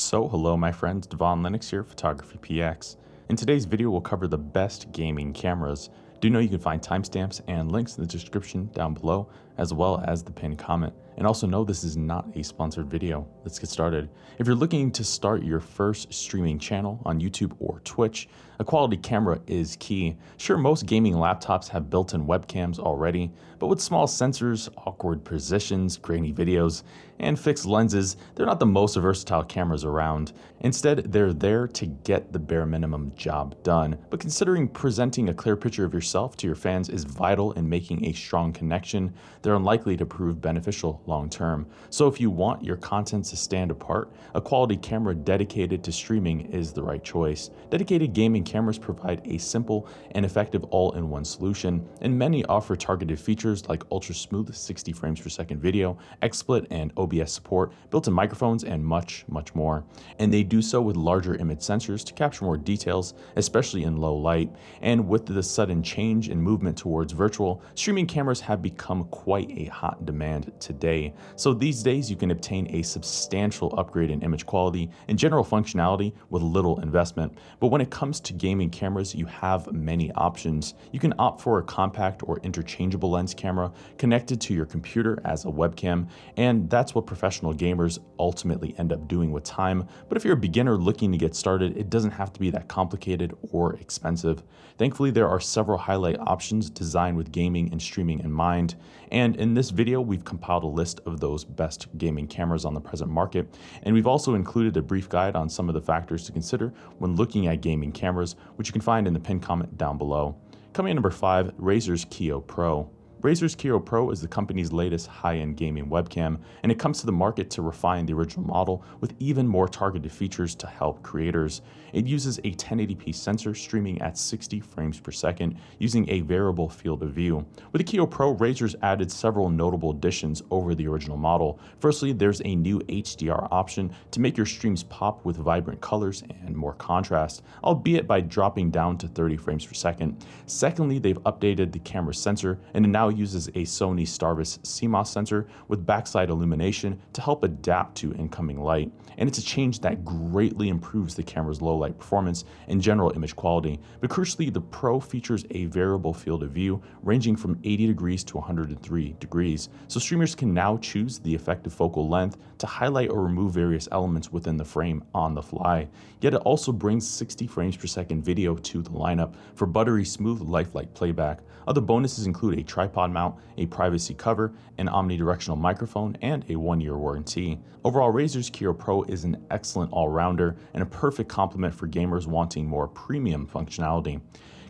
So hello my friends, Devon Lennox here, Photography PX. In today's video we'll cover the best gaming cameras. Do know you can find timestamps and links in the description down below, as well as the pinned comment. And also know this is not a sponsored video. Let's get started. If you're looking to start your first streaming channel on YouTube or Twitch, a quality camera is key. Sure, most gaming laptops have built-in webcams already, but with small sensors, awkward positions, grainy videos, and fixed lenses, they're not the most versatile cameras around. Instead, they're there to get the bare minimum job done. But considering presenting a clear picture of yourself to your fans is vital in making a strong connection, they're unlikely to prove beneficial long term. So if you want your content to stand apart, a quality camera dedicated to streaming is the right choice. Dedicated gaming cameras provide a simple and effective all-in-one solution, and many offer targeted features like ultra smooth 60 frames per second video, XSplit and OBS support, built-in microphones, and much, much more. And they do so with larger image sensors to capture more details, especially in low light. And with the sudden change in movement towards virtual, streaming cameras have become quite quite a hot demand today. So these days you can obtain a substantial upgrade in image quality and general functionality with little investment. But when it comes to gaming cameras, you have many options. You can opt for a compact or interchangeable lens camera connected to your computer as a webcam, and that's what professional gamers ultimately end up doing with time. But if you're a beginner looking to get started, it doesn't have to be that complicated or expensive. Thankfully, there are several highlight options designed with gaming and streaming in mind, and and in this video, we've compiled a list of those best gaming cameras on the present market, and we've also included a brief guide on some of the factors to consider when looking at gaming cameras, which you can find in the pinned comment down below. Coming in number 5, Razer's Kiyo Pro. Razer's Kiyo Pro is the company's latest high-end gaming webcam, and it comes to the market to refine the original model with even more targeted features to help creators. It uses a 1080p sensor streaming at 60 frames per second using a variable field of view. With the Kiyo Pro, Razer's added several notable additions over the original model. Firstly, there's a new HDR option to make your streams pop with vibrant colors and more contrast, albeit by dropping down to 30 frames per second. Secondly, they've updated the camera sensor and it now now uses a Sony Starvis CMOS sensor with backside illumination to help adapt to incoming light. And it's a change that greatly improves the camera's low light performance and general image quality. But crucially, the Pro features a variable field of view ranging from 80 degrees to 103 degrees. So streamers can now choose the effective focal length to highlight or remove various elements within the frame on the fly. Yet it also brings 60 frames per second video to the lineup for buttery smooth lifelike playback. Other bonuses include a tripod tripod mount, a privacy cover, an omnidirectional microphone, and a one-year warranty. Overall, Razer's Kiyo Pro is an excellent all-rounder and a perfect complement for gamers wanting more premium functionality.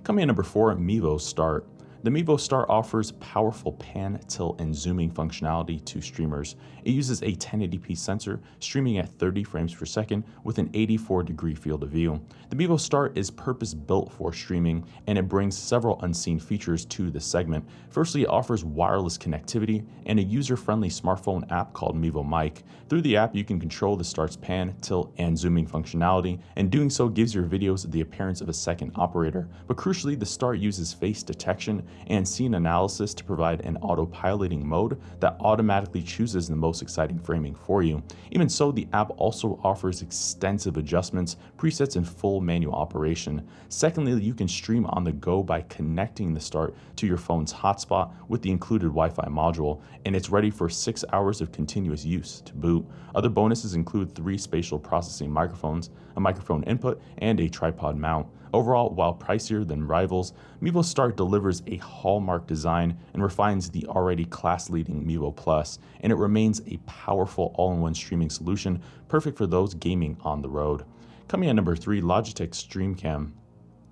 Coming in number 4, Mevo Start. The Mevo Start offers powerful pan, tilt, and zooming functionality to streamers. It uses a 1080p sensor, streaming at 30 frames per second with an 84 degree field of view. The Mevo Start is purpose built for streaming, and it brings several unseen features to the segment. Firstly, it offers wireless connectivity and a user-friendly smartphone app called Mevo Mic. Through the app, you can control the star's pan, tilt, and zooming functionality, and doing so gives your videos the appearance of a second operator. But crucially, the star uses face detection and scene analysis to provide an autopiloting mode that automatically chooses the most exciting framing for you. Even so, the app also offers extensive adjustments, presets, and full manual operation. Secondly, you can stream on the go by connecting the start to your phone's hotspot with the included Wi-Fi module, and it's ready for six hours of continuous use to boot. Other bonuses include three spatial processing microphones, a microphone input, and a tripod mount. Overall, while pricier than rivals, Mevo Start delivers a hallmark design and refines the already class-leading Mevo Plus, and it remains a powerful all-in-one streaming solution perfect for those gaming on the road. Coming at number 3, Logitech StreamCam.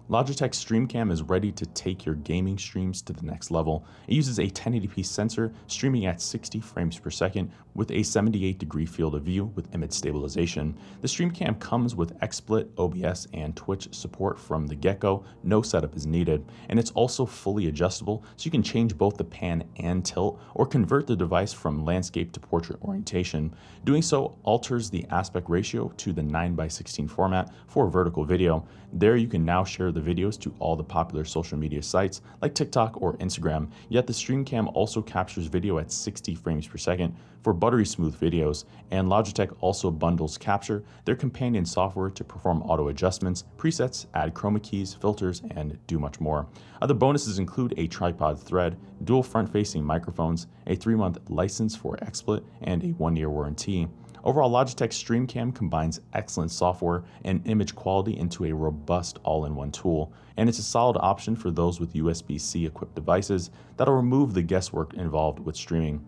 Logitech StreamCam is ready to take your gaming streams to the next level. It uses a 1080p sensor streaming at 60 frames per second with a 78 degree field of view with image stabilization. The StreamCam comes with XSplit, OBS, and Twitch support from the get-go. No setup is needed. And it's also fully adjustable so you can change both the pan and tilt or convert the device from landscape to portrait orientation. Doing so alters the aspect ratio to the 9 by 16 format for vertical video. There you can now share the videos to all the popular social media sites like TikTok or Instagram, yet the StreamCam also captures video at 60 frames per second for buttery smooth videos, and Logitech also bundles Capture, their companion software to perform auto adjustments, presets, add chroma keys, filters, and do much more. Other bonuses include a tripod thread, dual front-facing microphones, a three-month license for XSplit, and a one-year warranty. Overall, Logitech StreamCam combines excellent software and image quality into a robust all in one tool, and it's a solid option for those with USB C equipped devices that'll remove the guesswork involved with streaming.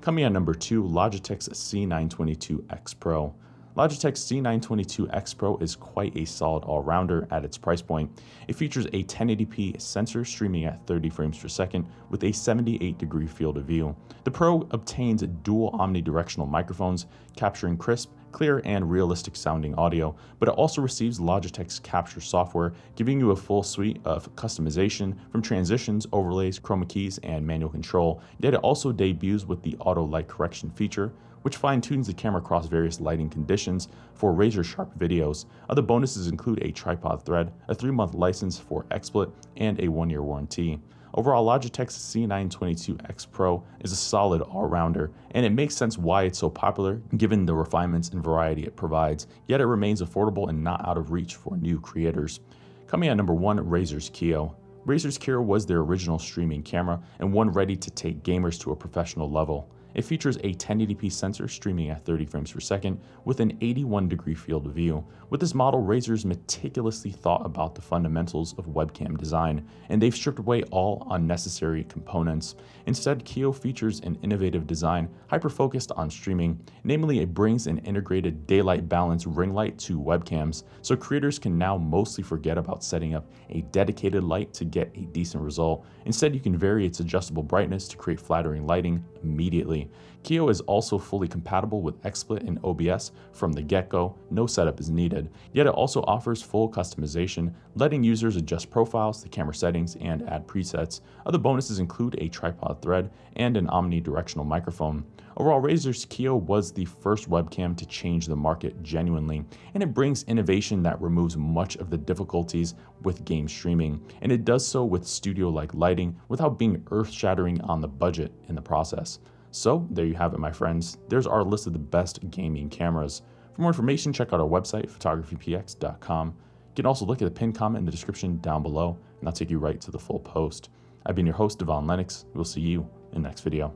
Coming at number two, Logitech's C922X Pro. Logitech's C922X Pro is quite a solid all-rounder at its price point. It features a 1080p sensor streaming at 30 frames per second with a 78 degree field of view. The Pro obtains dual omnidirectional microphones, capturing crisp, clear, and realistic sounding audio, but it also receives Logitech's capture software, giving you a full suite of customization from transitions, overlays, chroma keys, and manual control. Yet it also debuts with the auto light correction feature, which fine tunes the camera across various lighting conditions for razor sharp videos. Other bonuses include a tripod thread, a three month license for XSplit, and a one year warranty. Overall, Logitech's C922X Pro is a solid all rounder, and it makes sense why it's so popular given the refinements and variety it provides, yet it remains affordable and not out of reach for new creators. Coming at number one, Razer's Kiyo. Razer's Kiyo was their original streaming camera and one ready to take gamers to a professional level. It features a 1080p sensor streaming at 30 frames per second with an 81 degree field of view. With this model, Razer's meticulously thought about the fundamentals of webcam design, and they've stripped away all unnecessary components. Instead, Kiyo features an innovative design hyper-focused on streaming, namely it brings an integrated daylight balance ring light to webcams, so creators can now mostly forget about setting up a dedicated light to get a decent result. Instead, you can vary its adjustable brightness to create flattering lighting immediately. Kiyo is also fully compatible with XSplit and OBS from the get-go, no setup is needed, yet it also offers full customization, letting users adjust profiles, the camera settings, and add presets. Other bonuses include a tripod thread and an omnidirectional microphone. Overall, Razer's Kiyo was the first webcam to change the market genuinely, and it brings innovation that removes much of the difficulties with game streaming, and it does so with studio-like lighting without being earth-shattering on the budget in the process. So, there you have it, my friends. There's our list of the best gaming cameras. For more information, check out our website, photographypx.com. You can also look at the pinned comment in the description down below, and I'll take you right to the full post. I've been your host, Devon Lennox. We'll see you in the next video.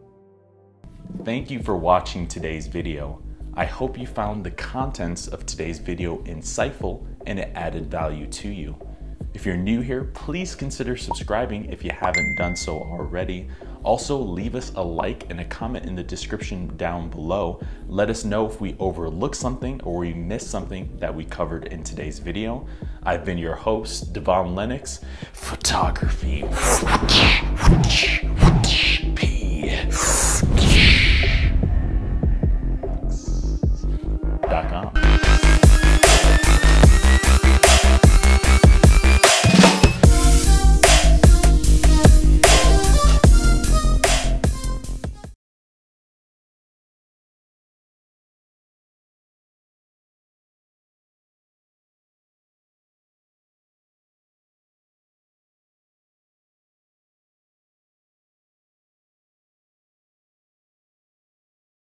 Thank you for watching today's video. I hope you found the contents of today's video insightful and it added value to you. If you're new here, please consider subscribing if you haven't done so already. Also, leave us a like and a comment in the description down below. Let us know if we overlooked something or we missed something that we covered in today's video. I've been your host, Devon Lennox, photography.